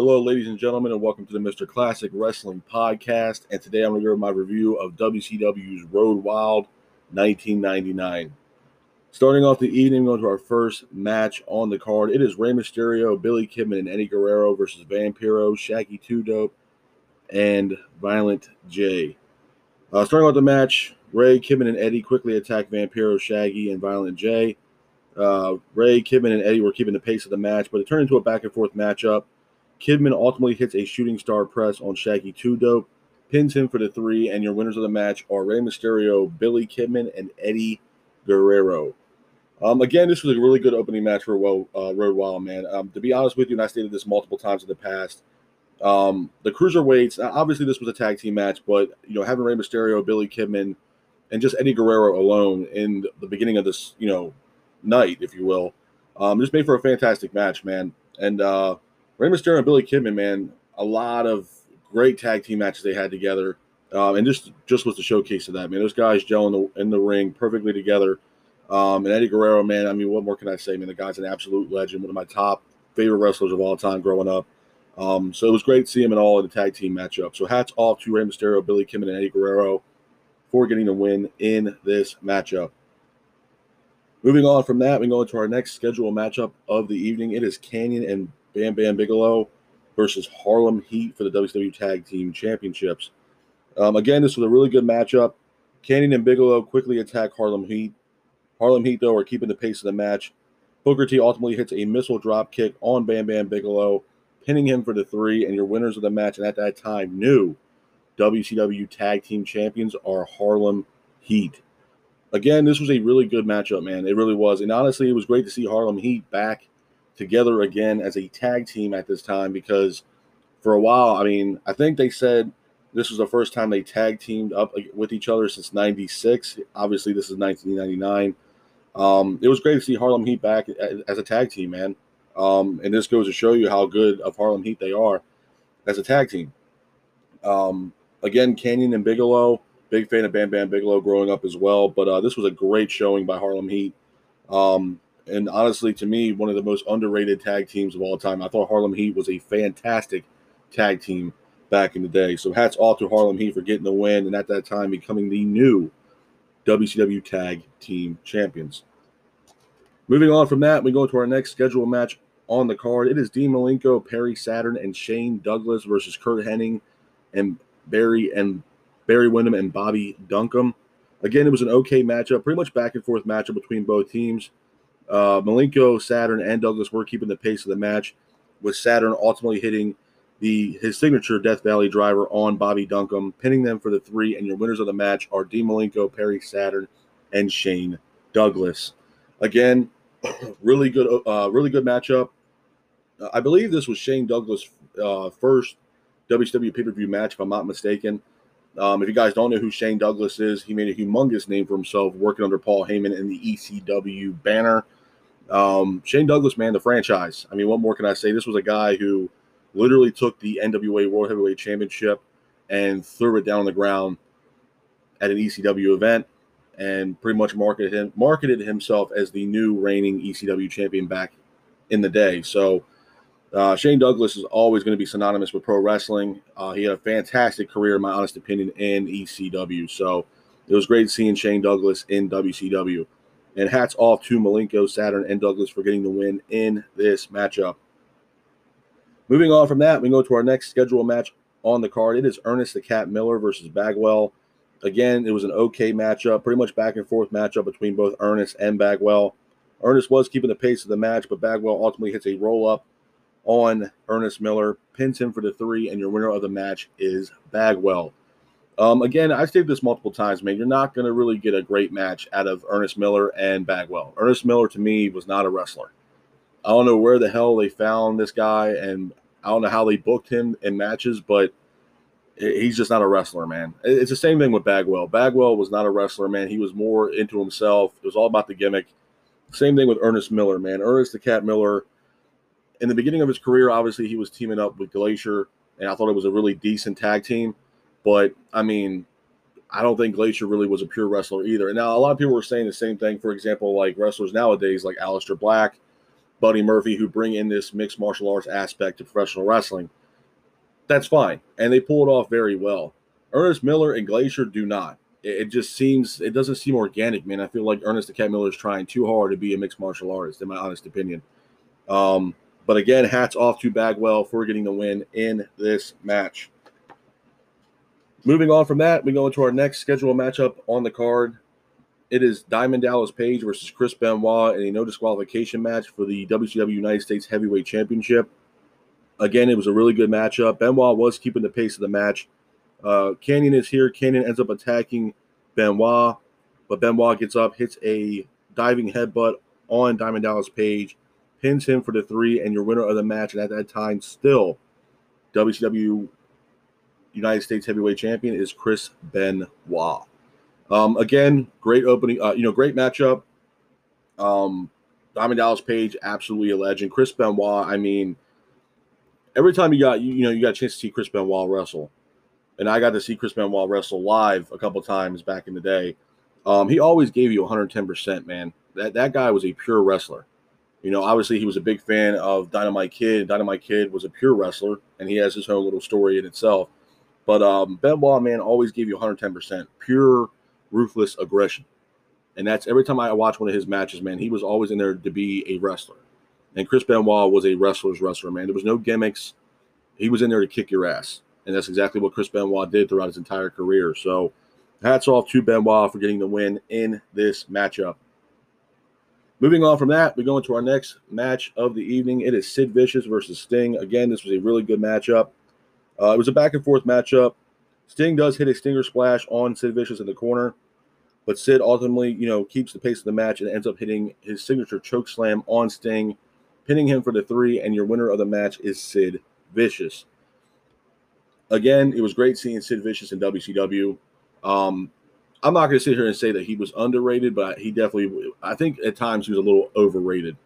Hello, ladies and gentlemen, and welcome to the Mr. Classic Wrestling Podcast. And today I'm going to give my review of WCW's Road Wild 1999. Starting off the evening, going to our first match on the card. It is Rey Mysterio, Billy Kidman, and Eddie Guerrero versus Vampiro, Shaggy Two Dope, and Violent J. Uh, starting off the match, Rey, Kidman, and Eddie quickly attack Vampiro, Shaggy, and Violent J. Uh, Rey, Kidman, and Eddie were keeping the pace of the match, but it turned into a back and forth matchup. Kidman ultimately hits a shooting star press on Shaggy Two Dope, pins him for the three, and your winners of the match are Rey Mysterio, Billy Kidman, and Eddie Guerrero. Um, again, this was a really good opening match for well, uh, Road Wild, man. Um, to be honest with you, and I stated this multiple times in the past, um, the cruiserweights. Obviously, this was a tag team match, but you know, having Rey Mysterio, Billy Kidman, and just Eddie Guerrero alone in the beginning of this, you know, night, if you will, um, just made for a fantastic match, man. And uh, Rey Mysterio and Billy Kidman, man, a lot of great tag team matches they had together, um, and just just was the showcase of that, man. Those guys gel in the in the ring perfectly together. Um, and Eddie Guerrero, man, I mean, what more can I say, man? The guy's an absolute legend, one of my top favorite wrestlers of all time growing up. Um, so it was great to see him in all in the tag team matchup. So hats off to Rey Mysterio, Billy Kidman, and Eddie Guerrero for getting the win in this matchup. Moving on from that, we go into our next scheduled matchup of the evening. It is Kanyon and Bam Bam Bigelow versus Harlem Heat for the WCW Tag Team Championships. Um, again, this was a really good matchup. Kanyon and Bigelow quickly attack Harlem Heat. Harlem Heat, though, are keeping the pace of the match. Booker T ultimately hits a missile drop kick on Bam Bam Bigelow, pinning him for the three. And your winners of the match, and at that time, new WCW Tag Team Champions are Harlem Heat. Again, this was a really good matchup, man. It really was. And honestly, it was great to see Harlem Heat back together again as a tag team at this time because for a while, I mean, I think they said this was the first time they tag teamed up with each other since 96. Obviously, this is 1999. Um, it was great to see Harlem Heat back as a tag team, man. Um, and this goes to show you how good of Harlem Heat they are as a tag team. Um, again, Kanyon and Bigelow, big fan of Bam Bam Bigelow growing up as well. But uh, this was a great showing by Harlem Heat. Um, and honestly, to me, one of the most underrated tag teams of all time. I thought Harlem Heat was a fantastic tag team back in the day. So hats off to Harlem Heat for getting the win and at that time becoming the new WCW Tag Team Champions. Moving on from that, we go to our next scheduled match on the card. It is Dean Malenko, Perry Saturn, and Shane Douglas versus Curt Hennig and Barry and Barry Windham and Bobby Duncum. Again, it was an okay matchup, pretty much back and forth matchup between both teams. Uh, Malenko, Saturn, and Douglas were keeping the pace of the match, with Saturn ultimately hitting the his signature Death Valley driver on Bobby Duncum, pinning them for the three. And your winners of the match are Dean Malenko, Perry Saturn, and Shane Douglas. Again, really good, uh, really good matchup. Uh, I believe this was Shane Douglas' uh, first WCW pay per view match, if I'm not mistaken. Um, if you guys don't know who Shane Douglas is, he made a humongous name for himself working under Paul Heyman in the ECW banner. Um, Shane Douglas, man, the franchise. I mean, what more can I say? This was a guy who literally took the NWA World Heavyweight Championship and threw it down on the ground at an ECW event and pretty much marketed him marketed himself as the new reigning ECW champion back in the day. So uh, Shane Douglas is always going to be synonymous with pro wrestling. Uh, he had a fantastic career, in my honest opinion, in ECW. So it was great seeing Shane Douglas in WCW. And hats off to Malenko, Saturn, and Douglas for getting the win in this matchup. Moving on from that, we go to our next scheduled match on the card. It is Ernest the Cat Miller versus Bagwell. Again, it was an okay matchup, pretty much back and forth matchup between both Ernest and Bagwell. Ernest was keeping the pace of the match, but Bagwell ultimately hits a roll up on Ernest Miller, pins him for the three, and your winner of the match is Bagwell. Um, again, I've stated this multiple times, man. You're not going to really get a great match out of Ernest Miller and Bagwell. Ernest Miller, to me, was not a wrestler. I don't know where the hell they found this guy, and I don't know how they booked him in matches, but he's just not a wrestler, man. It's the same thing with Bagwell. Bagwell was not a wrestler, man. He was more into himself. It was all about the gimmick. Same thing with Ernest Miller, man. Ernest the Cat Miller, in the beginning of his career, obviously he was teaming up with Glacier, and I thought it was a really decent tag team. But I mean, I don't think Glacier really was a pure wrestler either. And now a lot of people were saying the same thing. For example, like wrestlers nowadays, like Aleister Black, Buddy Murphy, who bring in this mixed martial arts aspect to professional wrestling. That's fine. And they pull it off very well. Ernest Miller and Glacier do not. It, just seems, it doesn't seem organic, man. I feel like Ernest the Cat Miller is trying too hard to be a mixed martial artist, in my honest opinion. Um, but again, hats off to Bagwell for getting the win in this match. Moving on from that, we go into our next scheduled matchup on the card. It is Diamond Dallas Page versus Chris Benoit in a no disqualification match for the WCW United States Heavyweight Championship. Again, it was a really good matchup. Benoit was keeping the pace of the match. Uh, Kanyon is here. Kanyon ends up attacking Benoit, but Benoit gets up, hits a diving headbutt on Diamond Dallas Page, pins him for the three, and your winner of the match. And at that time, still WCW United States Heavyweight Champion is Chris Benoit. Um, again, great opening, uh, you know, great matchup. Um, Diamond Dallas Page, absolutely a legend. Chris Benoit, I mean, every time you got you, you know you got a chance to see Chris Benoit wrestle, and I got to see Chris Benoit wrestle live a couple times back in the day. Um, he always gave you 110 percent, man. That that guy was a pure wrestler. You know, obviously he was a big fan of Dynamite Kid. Dynamite Kid was a pure wrestler, and he has his own little story in itself. But um, Benoit, man, always gave you 110 percent, pure ruthless aggression. And that's every time I watch one of his matches, man, he was always in there to be a wrestler. And Chris Benoit was a wrestler's wrestler, man. There was no gimmicks. He was in there to kick your ass. And that's exactly what Chris Benoit did throughout his entire career. So hats off to Benoit for getting the win in this matchup. Moving on from that, we go into our next match of the evening. It is Sid Vicious versus Sting. Again, this was a really good matchup. Uh, it was a back and forth matchup. Sting does hit a stinger splash on Sid Vicious in the corner, but Sid ultimately, you know, keeps the pace of the match and ends up hitting his signature choke slam on Sting, pinning him for the three. And your winner of the match is Sid Vicious. Again, it was great seeing Sid Vicious in WCW. Um, I'm not going to sit here and say that he was underrated, but he definitely, I think at times he was a little overrated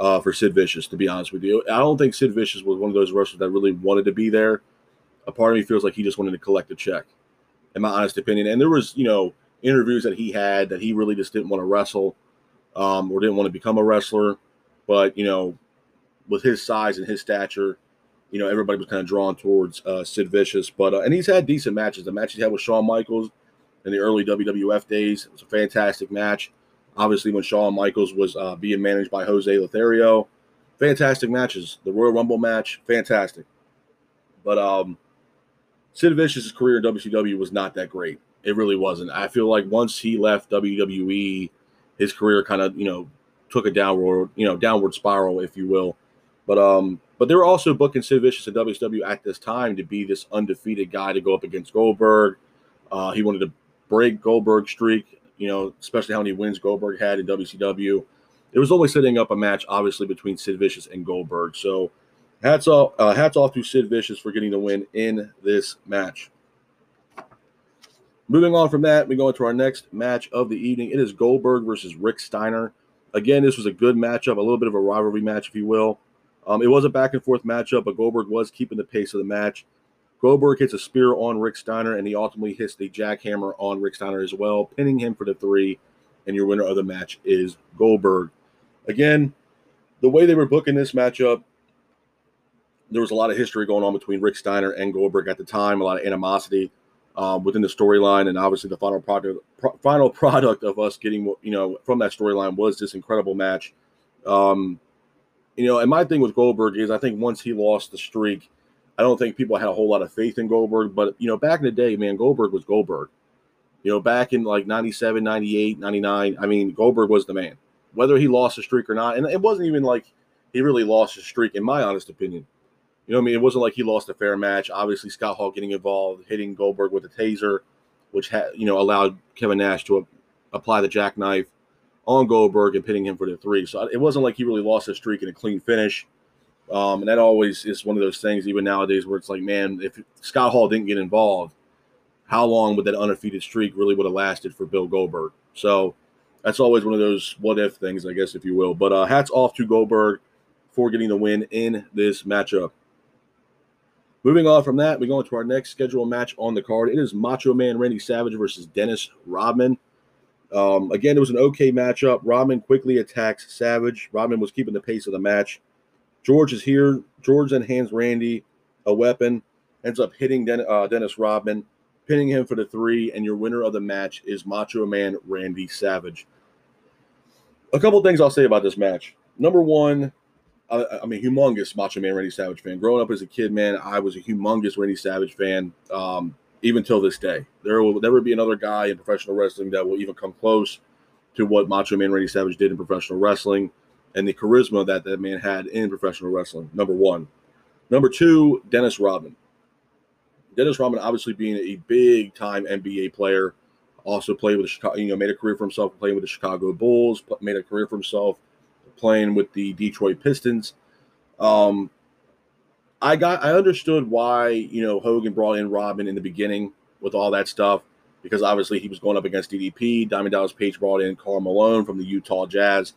uh, for Sid Vicious, to be honest with you. I don't think Sid Vicious was one of those wrestlers that really wanted to be there a part of me feels like he just wanted to collect a check, in my honest opinion. And there was, you know, interviews that he had that he really just didn't want to wrestle um, or didn't want to become a wrestler. But, you know, with his size and his stature, you know, everybody was kind of drawn towards uh, Sid Vicious. But, uh, and he's had decent matches. The match he had with Shawn Michaels in the early WWF days, it was a fantastic match. Obviously, when Shawn Michaels was uh, being managed by Jose Lothario, fantastic matches. The Royal Rumble match, fantastic. But, um, Sid Vicious's career in WCW was not that great. It really wasn't. I feel like once he left WWE, his career kind of you know took a downward you know downward spiral, if you will. But um, but they were also booking Sid Vicious in WCW at this time to be this undefeated guy to go up against Goldberg. Uh, he wanted to break Goldberg's streak, you know, especially how many wins Goldberg had in WCW. It was always setting up a match, obviously, between Sid Vicious and Goldberg. So Hats off, uh, hats off to Sid Vicious for getting the win in this match. Moving on from that, we go into our next match of the evening. It is Goldberg versus Rick Steiner. Again, this was a good matchup, a little bit of a rivalry match, if you will. Um, it was a back and forth matchup, but Goldberg was keeping the pace of the match. Goldberg hits a spear on Rick Steiner, and he ultimately hits the jackhammer on Rick Steiner as well, pinning him for the three. And your winner of the match is Goldberg. Again, the way they were booking this matchup, there was a lot of history going on between Rick Steiner and Goldberg at the time, a lot of animosity um, within the storyline, and obviously the final product, pro- final product of us getting, you know, from that storyline was this incredible match. Um, you know, and my thing with Goldberg is I think once he lost the streak, I don't think people had a whole lot of faith in Goldberg. But, you know, back in the day, man, Goldberg was Goldberg. You know, back in like 97, 98, 99, I mean, Goldberg was the man. Whether he lost the streak or not, and it wasn't even like he really lost his streak, in my honest opinion. You know, I mean, it wasn't like he lost a fair match. Obviously, Scott Hall getting involved, hitting Goldberg with a taser, which had you know allowed Kevin Nash to apply the jackknife on Goldberg and pinning him for the three. So it wasn't like he really lost his streak in a clean finish. Um, and that always is one of those things, even nowadays, where it's like, man, if Scott Hall didn't get involved, how long would that undefeated streak really would have lasted for Bill Goldberg? So that's always one of those what if things, I guess, if you will. But uh, hats off to Goldberg for getting the win in this matchup. Moving on from that, we go into our next scheduled match on the card. It is Macho Man Randy Savage versus Dennis Rodman. Um, again, it was an okay matchup. Rodman quickly attacks Savage. Rodman was keeping the pace of the match. George is here. George then hands Randy a weapon, ends up hitting Den- uh, Dennis Rodman, pinning him for the three, and your winner of the match is Macho Man Randy Savage. A couple things I'll say about this match. Number one, I, I'm a humongous Macho Man Randy Savage fan. Growing up as a kid, man, I was a humongous Randy Savage fan. Um, even till this day. There will never be another guy in professional wrestling that will even come close to what Macho Man Randy Savage did in professional wrestling and the charisma that that man had in professional wrestling. Number one. Number two, Dennis Rodman. Dennis Rodman, obviously being a big time NBA player, also played with the Chicago, you know, made a career for himself playing with the Chicago Bulls, made a career for himself playing with the Detroit Pistons. Um, I got I understood why you know Hogan brought in Rodman in the beginning with all that stuff because obviously he was going up against DDP. Diamond Dallas Page brought in Karl Malone from the Utah Jazz.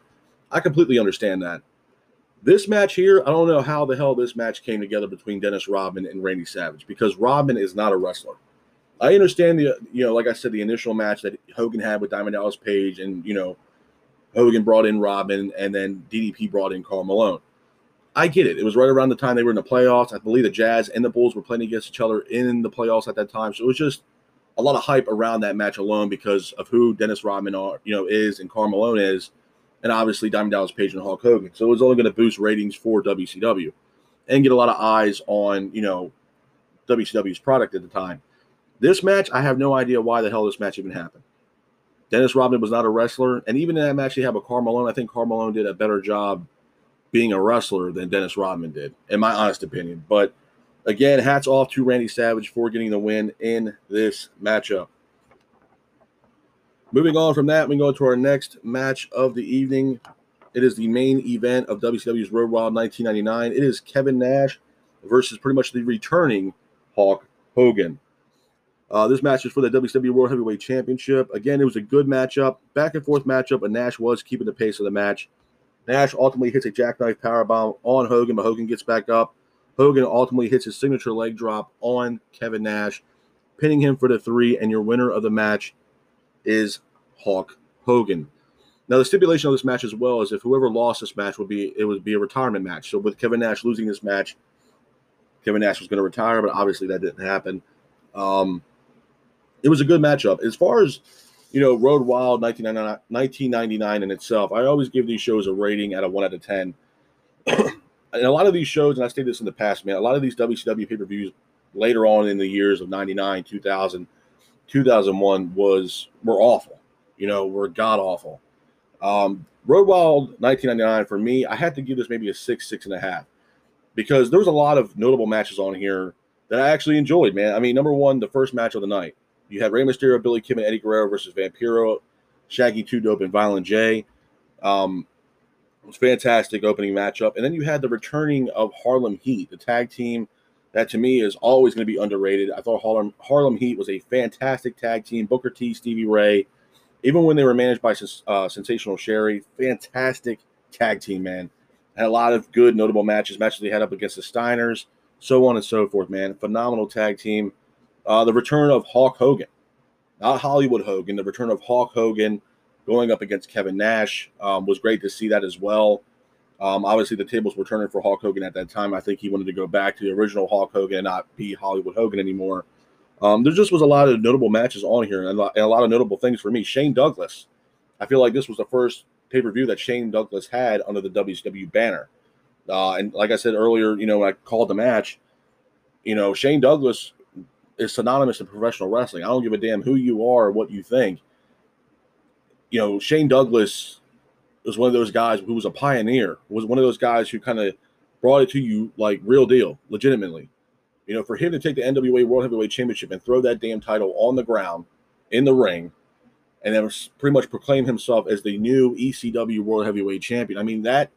I completely understand that. This match here, I don't know how the hell this match came together between Dennis Rodman and Randy Savage because Rodman is not a wrestler. I understand the you know, like I said, the initial match that Hogan had with Diamond Dallas Page, and you know, Hogan brought in Rodman, and then DDP brought in Karl Malone. I get it. It was right around the time they were in the playoffs. I believe the Jazz and the Bulls were playing against each other in the playoffs at that time. So it was just a lot of hype around that match alone because of who Dennis Rodman are, you know, is and Karl Malone is, and obviously Diamond Dallas Page and Hulk Hogan. So it was only going to boost ratings for WCW and get a lot of eyes on, you know, WCW's product at the time. This match, I have no idea why the hell this match even happened. Dennis Rodman was not a wrestler, and even in that match, they have a Karl Malone. I think Karl Malone did a better job being a wrestler than Dennis Rodman did, in my honest opinion. But again, hats off to Randy Savage for getting the win in this matchup. Moving on from that, we go to our next match of the evening. It is the main event of WCW's Road Wild 1999. It is Kevin Nash versus pretty much the returning Hulk Hogan. Uh, this match is for the WCW World Heavyweight Championship. Again, it was a good matchup, back and forth matchup, and Nash was keeping the pace of the match. Nash ultimately hits a jackknife powerbomb on Hogan, but Hogan gets back up. Hogan ultimately hits his signature leg drop on Kevin Nash, pinning him for the three. And your winner of the match is Hulk Hogan. Now, the stipulation of this match as well is if whoever lost this match would be it would be a retirement match. So with Kevin Nash losing this match, Kevin Nash was going to retire, but obviously that didn't happen. Um, it was a good matchup. As far as you know, Road Wild 1999 in itself, I always give these shows a rating at a one out of 10. and a lot of these shows, and I stated this in the past, man, a lot of these WCW pay per views later on in the years of 99, 2000, 2001 was were awful. You know, were god awful. Um, Road Wild 1999 for me, I had to give this maybe a six, six and a half because there was a lot of notable matches on here that I actually enjoyed, man. I mean, number one, the first match of the night. You had Rey Mysterio, Billy Kidman, and Eddie Guerrero versus Vampiro, Shaggy Two Dope, and Violent J. Um, it was fantastic opening matchup. And then you had the returning of Harlem Heat, the tag team that to me is always going to be underrated. I thought Harlem Harlem Heat was a fantastic tag team. Booker T, Stevie Ray, even when they were managed by uh, Sensational Sherri, fantastic tag team, man. Had a lot of good, notable matches. Matches they had up against the Steiners, so on and so forth, man. Phenomenal tag team. Uh, the return of Hulk Hogan, not Hollywood Hogan, the return of Hulk Hogan going up against Kevin Nash um, was great to see that as well. Um, obviously, the tables were turning for Hulk Hogan at that time. I think he wanted to go back to the original Hulk Hogan and not be Hollywood Hogan anymore. Um, there just was a lot of notable matches on here and a lot of notable things for me. Shane Douglas, I feel like this was the first pay per view that Shane Douglas had under the WCW banner. Uh, and like I said earlier, you know, when I called the match, you know, Shane Douglas is synonymous to professional wrestling. I don't give a damn who you are or what you think. You know, Shane Douglas was one of those guys who was a pioneer, was one of those guys who kind of brought it to you like real deal, legitimately. You know, for him to take the NWA World Heavyweight Championship and throw that damn title on the ground in the ring, and then pretty much proclaim himself as the new ECW World Heavyweight Champion. I mean that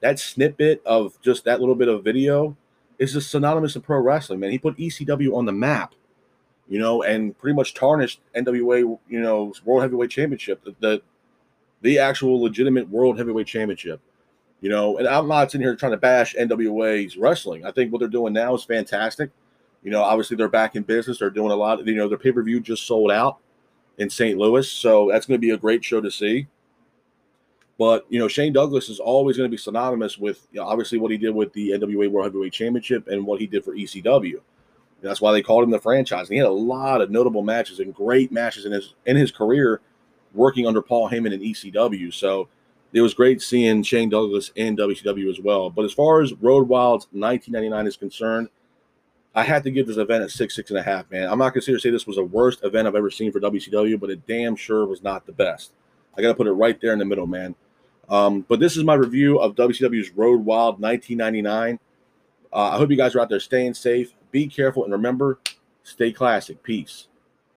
that snippet of just that little bit of video is just synonymous to pro wrestling, man. He put ECW on the map you know, and pretty much tarnished NWA, you know, World Heavyweight Championship, the, the, the actual legitimate World Heavyweight Championship. You know, and I'm not sitting here trying to bash NWA's wrestling. I think what they're doing now is fantastic. You know, obviously they're back in business. They're doing a lot. You know, their pay per view just sold out. in St. Louis. So that's going to be a great show to see. But you know, Shane Douglas is always going to be synonymous with you know, obviously what he did with the NWA World Heavyweight Championship and what he did for ECW. That's why they called him the franchise. And he had a lot of notable matches and great matches in his in his career working under Paul Heyman in ECW. So it was great seeing Shane Douglas in WCW as well. But as far as Road Wild's 1999 is concerned, I had to give this event a six, six and a half, man. I'm not going to say this was the worst event I've ever seen for WCW, but it damn sure was not the best. I got to put it right there in the middle, man. Um, but this is my review of WCW's Road Wild 1999. Uh, I hope you guys are out there staying safe. Be careful and remember, stay classic. Peace.